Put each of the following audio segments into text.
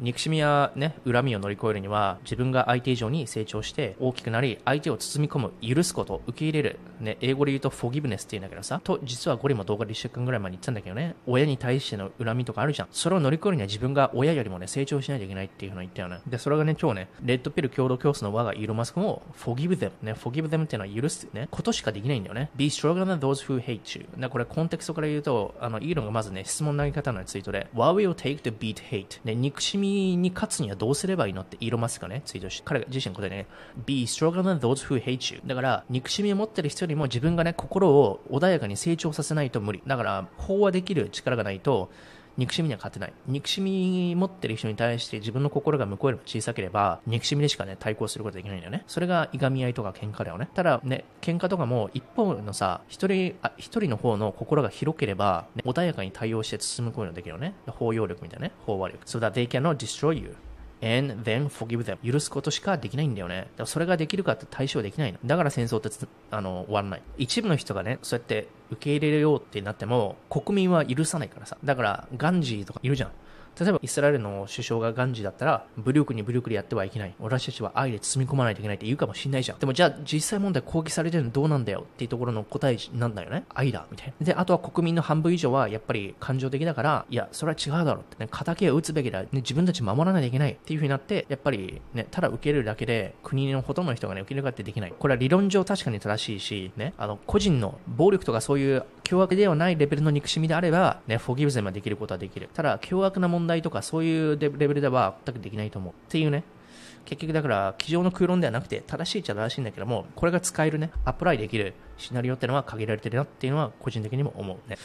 憎しみやね、恨みを乗り越えるには、自分が相手以上に成長して大きくなり、相手を包み込む、許すこと、受け入れる。ね、英語で言うと forgiveness って言うんだけどさ、と、実はゴリも動画で1週間ぐらい前に言ったんだけどね、親に対しての恨みとかあるじゃん。それを乗り越えるには自分が親よりもね、成長しないといけないっていうふうに言ったよね。で、それがね、今日ね、レッドピル共同教室の我がイーロンマスクも、forgive them。ね、forgive them っていうのは許すね、ことしかできないんだよね。be stronger than those who hate you。だこれコンテクストから言うと、あの、イーロンがまずね、質問投げ方のツイートで、what will take to beat hate? ね、憎しみ国に勝つにはどうすればいいのってイーロンマスクがね、ツイートして、彼自身これね、be stronger than those who hate you。だから、憎しみを持ってる人よりも自分がね、心を穏やかに成長させないと無理。だから、飽和できる力がないと、憎しみには勝てない。憎しみ持ってる人に対して自分の心が向こうよりも小さければ、憎しみでしかね、対抗することができないんだよね。それがいがみ合いとか喧嘩だよね。ただね、喧嘩とかも一方のさ、一人、あ一人の方の心が広ければ、ね、穏やかに対応して進むことができるよね。包容力みたいなね。飽和力。So that they cannot destroy you. And then forgive them 許すことしかできないんだよね。だからそれができるかって対処できないの。だから戦争ってあの終わらない。一部の人がね、そうやって受け入れようってなっても、国民は許さないからさ。だから、ガンジーとかいるじゃん。例えばイスラエルの首相がガンジだったら、武力に武力でやってはいけない。私たちは愛で包み込まないといけないって言うかもしれないじゃん。でもじゃあ実際問題攻撃されてるのどうなんだよっていうところの答えなんだよね。愛だ、みたいな。で、あとは国民の半分以上はやっぱり感情的だから、いや、それは違うだろうってね、仇を撃つべきだ。ね、自分たち守らないといけないっていう風になって、やっぱりね、ただ受けるだけで国のほとんどの人がね、受けるかってできない。これは理論上確かに正しいし、ね、あの、個人の暴力とかそういう凶悪ではないレベルの憎しみであれば、ね、フォギブゼンできることはできる。ただ、凶悪な問題とかそういううレベルでは全くできないと思う。っていうね。結局だから、机上の空論ではなくて、正しいっちゃ正しいんだけども、これが使えるね、アプライできるシナリオっていうのは限られてるなっていうのは個人的にも思うね。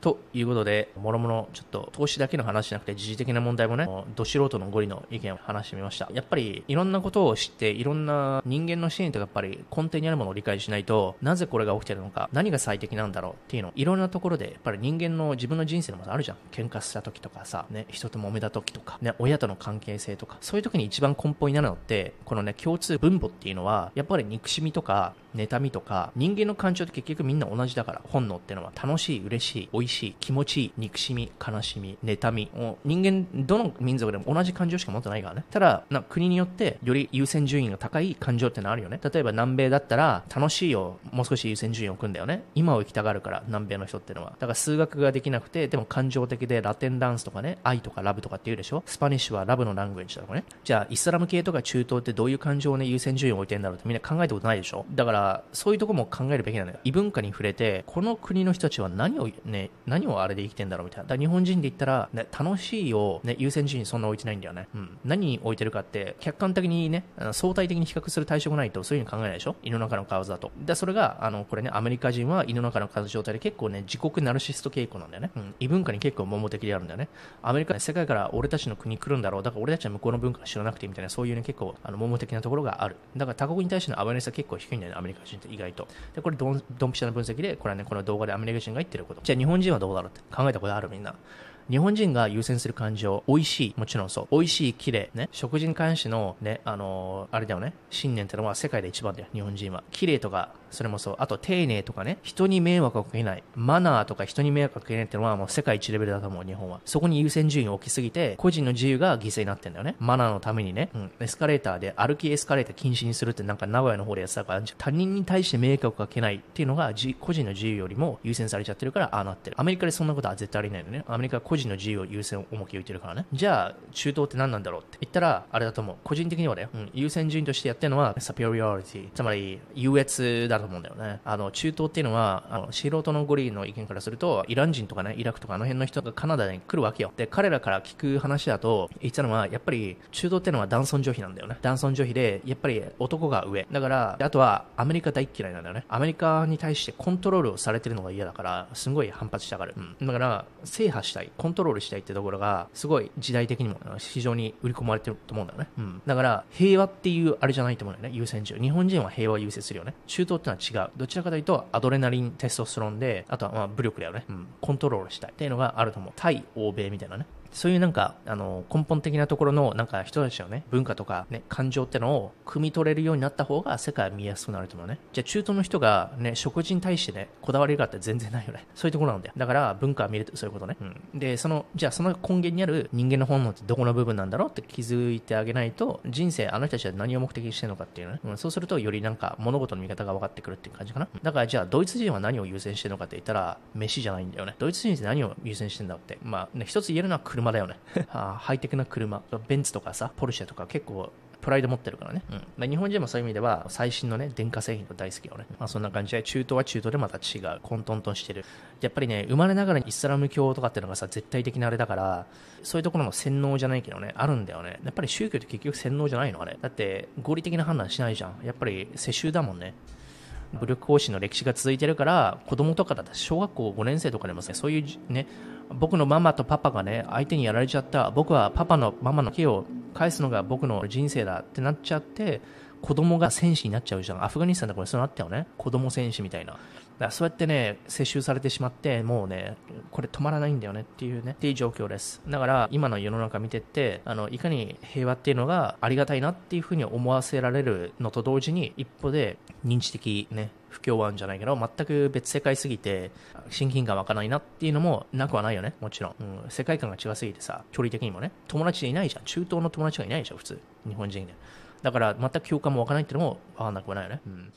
ということで、もろもろちょっと投資だけの話じゃなくて、時事的な問題もね、ど素人のゴリの意見を話してみました。やっぱり、いろんなことを知って、いろんな人間のシーンとかやっぱり根底にあるものを理解しないと、なぜこれが起きてるのか、何が最適なんだろうっていうの、いろんなところで、やっぱり人間の自分の人生のものあるじゃん。喧嘩した時とかさ、ね、人と揉めた時とか、ね、親との関係性とか、そういう時に一番根本になるのって、このね、共通分母っていうのは、やっぱり憎しみとか、妬みとか、人間の感情って結局みんな同じだから、本能っていうのは楽しい、嬉しい、美味しい、気持ちいい、憎しみ、悲しみ、妬み、もう人間、どの民族でも同じ感情しか持ってないからね。ただ、な国によってより優先順位が高い感情ってのあるよね。例えば南米だったら、楽しいをもう少し優先順位を置くんだよね。今を生きたがるから、南米の人ってのは。だから数学ができなくて、でも感情的でラテンダンスとかね、愛とかラブとかって言うでしょスパニッシュはラブのラングエッジだとかね。じゃあ、イスラム系とか中東ってどういう感情をね、優先順位を置いてんだろうってみんな考えたことないでしょだから、そういうとこも考えるべきなのよ。異文化に触れて、この国の人たちは何をね、何をあれで生きてんだろうみたいな。だ日本人で言ったら、ね、楽しいを、ね、優先順位そんな置いてないんだよね。うん。何に置いてるかって、客観的にね、相対的に比較する対象がないと、そういうふうに考えないでしょ？胃の中の蛙だと。で、それが、あの、これね、アメリカ人は胃の中の蛙状態で結構ね、自国ナルシスト傾向なんだよね。うん。異文化に結構桃的であるんだよね。アメリカ、ね、世界から俺たちの国来るんだろう。だから俺たちは向こうの文化知らなくてみたいな、そういうね、結構、あの、桃的なところがある。だから他国に対してのアワーネスは結構低いんだよね、アメリカ人って意外と。で、これドン、ドンピシャな分析で、これはね、この動画でアメリカ人が言ってること。じゃあ日本人はどうだろうって考えたことあるみんな。日本人が優先する感情、美味しい、もちろんそう。美味しい、綺麗、ね。食事に関しての、ね、あのー、あれだよね。信念ってのは世界で一番だよ、日本人は。綺麗とか、それもそう。あと、丁寧とかね。人に迷惑をかけない。マナーとか人に迷惑をかけないっていうのはもう世界一レベルだと思う、日本は。そこに優先順位を置きすぎて、個人の自由が犠牲になってんだよね。マナーのためにね。うん。エスカレーターで歩きエスカレーター禁止にするってなんか名古屋の方でやってたから、他人に対して迷惑をかけないっていうのが、個人の自由よりも優先されちゃってるから、ああなってる。アメリカでそんなことは絶対ありないのね。アメリカは個人の自由を優先重きを置いてるからね。じゃあ、中東って何なんだろうって言ったら、あれだと思う。個人的にはね、うん、優先順位としてやってるのは、サピオリオリティ。つまり、優越だとと思うんだよね。あの、中東っていうのは、あの素人のゴリの意見からすると、イラン人とかね、イラクとかあの辺の人がカナダに来るわけよ。で、彼らから聞く話だと、言ってたのは、やっぱり中東っていうのは男尊女卑なんだよね。男尊女卑で、やっぱり男が上。だから、あとはアメリカ大嫌いなんだよね。アメリカに対してコントロールをされてるのが嫌だから、すごい反発したがる。うん。だから、制覇したい、コントロールしたいってところが、すごい時代的にも非常に売り込まれてると思うんだよね。うん。だから、平和っていうあれじゃないと思うよね。優先順位。日本人は平和を優先するよね。中東ってのは違う。どちらかというと、アドレナリン、テストステロンで、あとはまあ武力だよね。うん。コントロールしたいっていうのがあると思う。対欧米みたいなね。そういうなんか、あの、根本的なところの、なんか人たちのね、文化とかね、感情ってのを汲み取れるようになった方が世界は見やすくなると思うね。じゃあ中東の人がね、食事に対してね、こだわりがあって全然ないよね。そういうところなんだよ。だから文化を見るとそういうことね。うん。で、その、じゃあその根源にある人間の本能ってどこの部分なんだろうって気づいてあげないと、人生、あの人たちは何を目的にしてるのかっていうね。うん、そうすると、よりなんか物事の見方が分かってくるっていう感じかな。だからじゃあドイツ人は何を優先してるのかって言ったら、飯じゃないんだよね。ドイツ人って何を優先してんだって。まあね、一つ言えるのは車だよね。あハイテクな車。ベンツとかさ、ポルシェとか結構プライド持ってるからね。うんま、日本人もそういう意味では、最新のね、電化製品が大好きよね。まあ、そんな感じで、中東は中東でまた違う。混沌としてる。やっぱりね、生まれながらにイスラム教とかっていうのがさ、絶対的なあれだから、そういうところの洗脳じゃないけどね、あるんだよね。やっぱり宗教って結局洗脳じゃないのあれ。だって、合理的な判断しないじゃん。やっぱり世襲だもんね。武力行使の歴史が続いてるから、子供とかだって小学校5年生とかでもね、そういうね、僕のママとパパがね、相手にやられちゃった、僕はパパのママの木を返すのが僕の人生だってなっちゃって、子供が戦士になっちゃうじゃん。アフガニスタンとかにそうなったよね。子供戦士みたいな。だからそうやってね、接収されてしまって、もうね、これ止まらないんだよねっていうね、っていう状況です。だから、今の世の中見てって、あの、いかに平和っていうのがありがたいなっていうふうに思わせられるのと同時に、一歩で認知的ね、不協和音じゃないけど、全く別世界すぎて、親近感湧かないなっていうのもなくはないよね、もちろん。うん、世界観が違すぎてさ、距離的にもね、友達でいないじゃん。中東の友達がいないじゃん、普通。日本人で。だから、全く共感も湧かないっていうのもわからなくはないよね。うん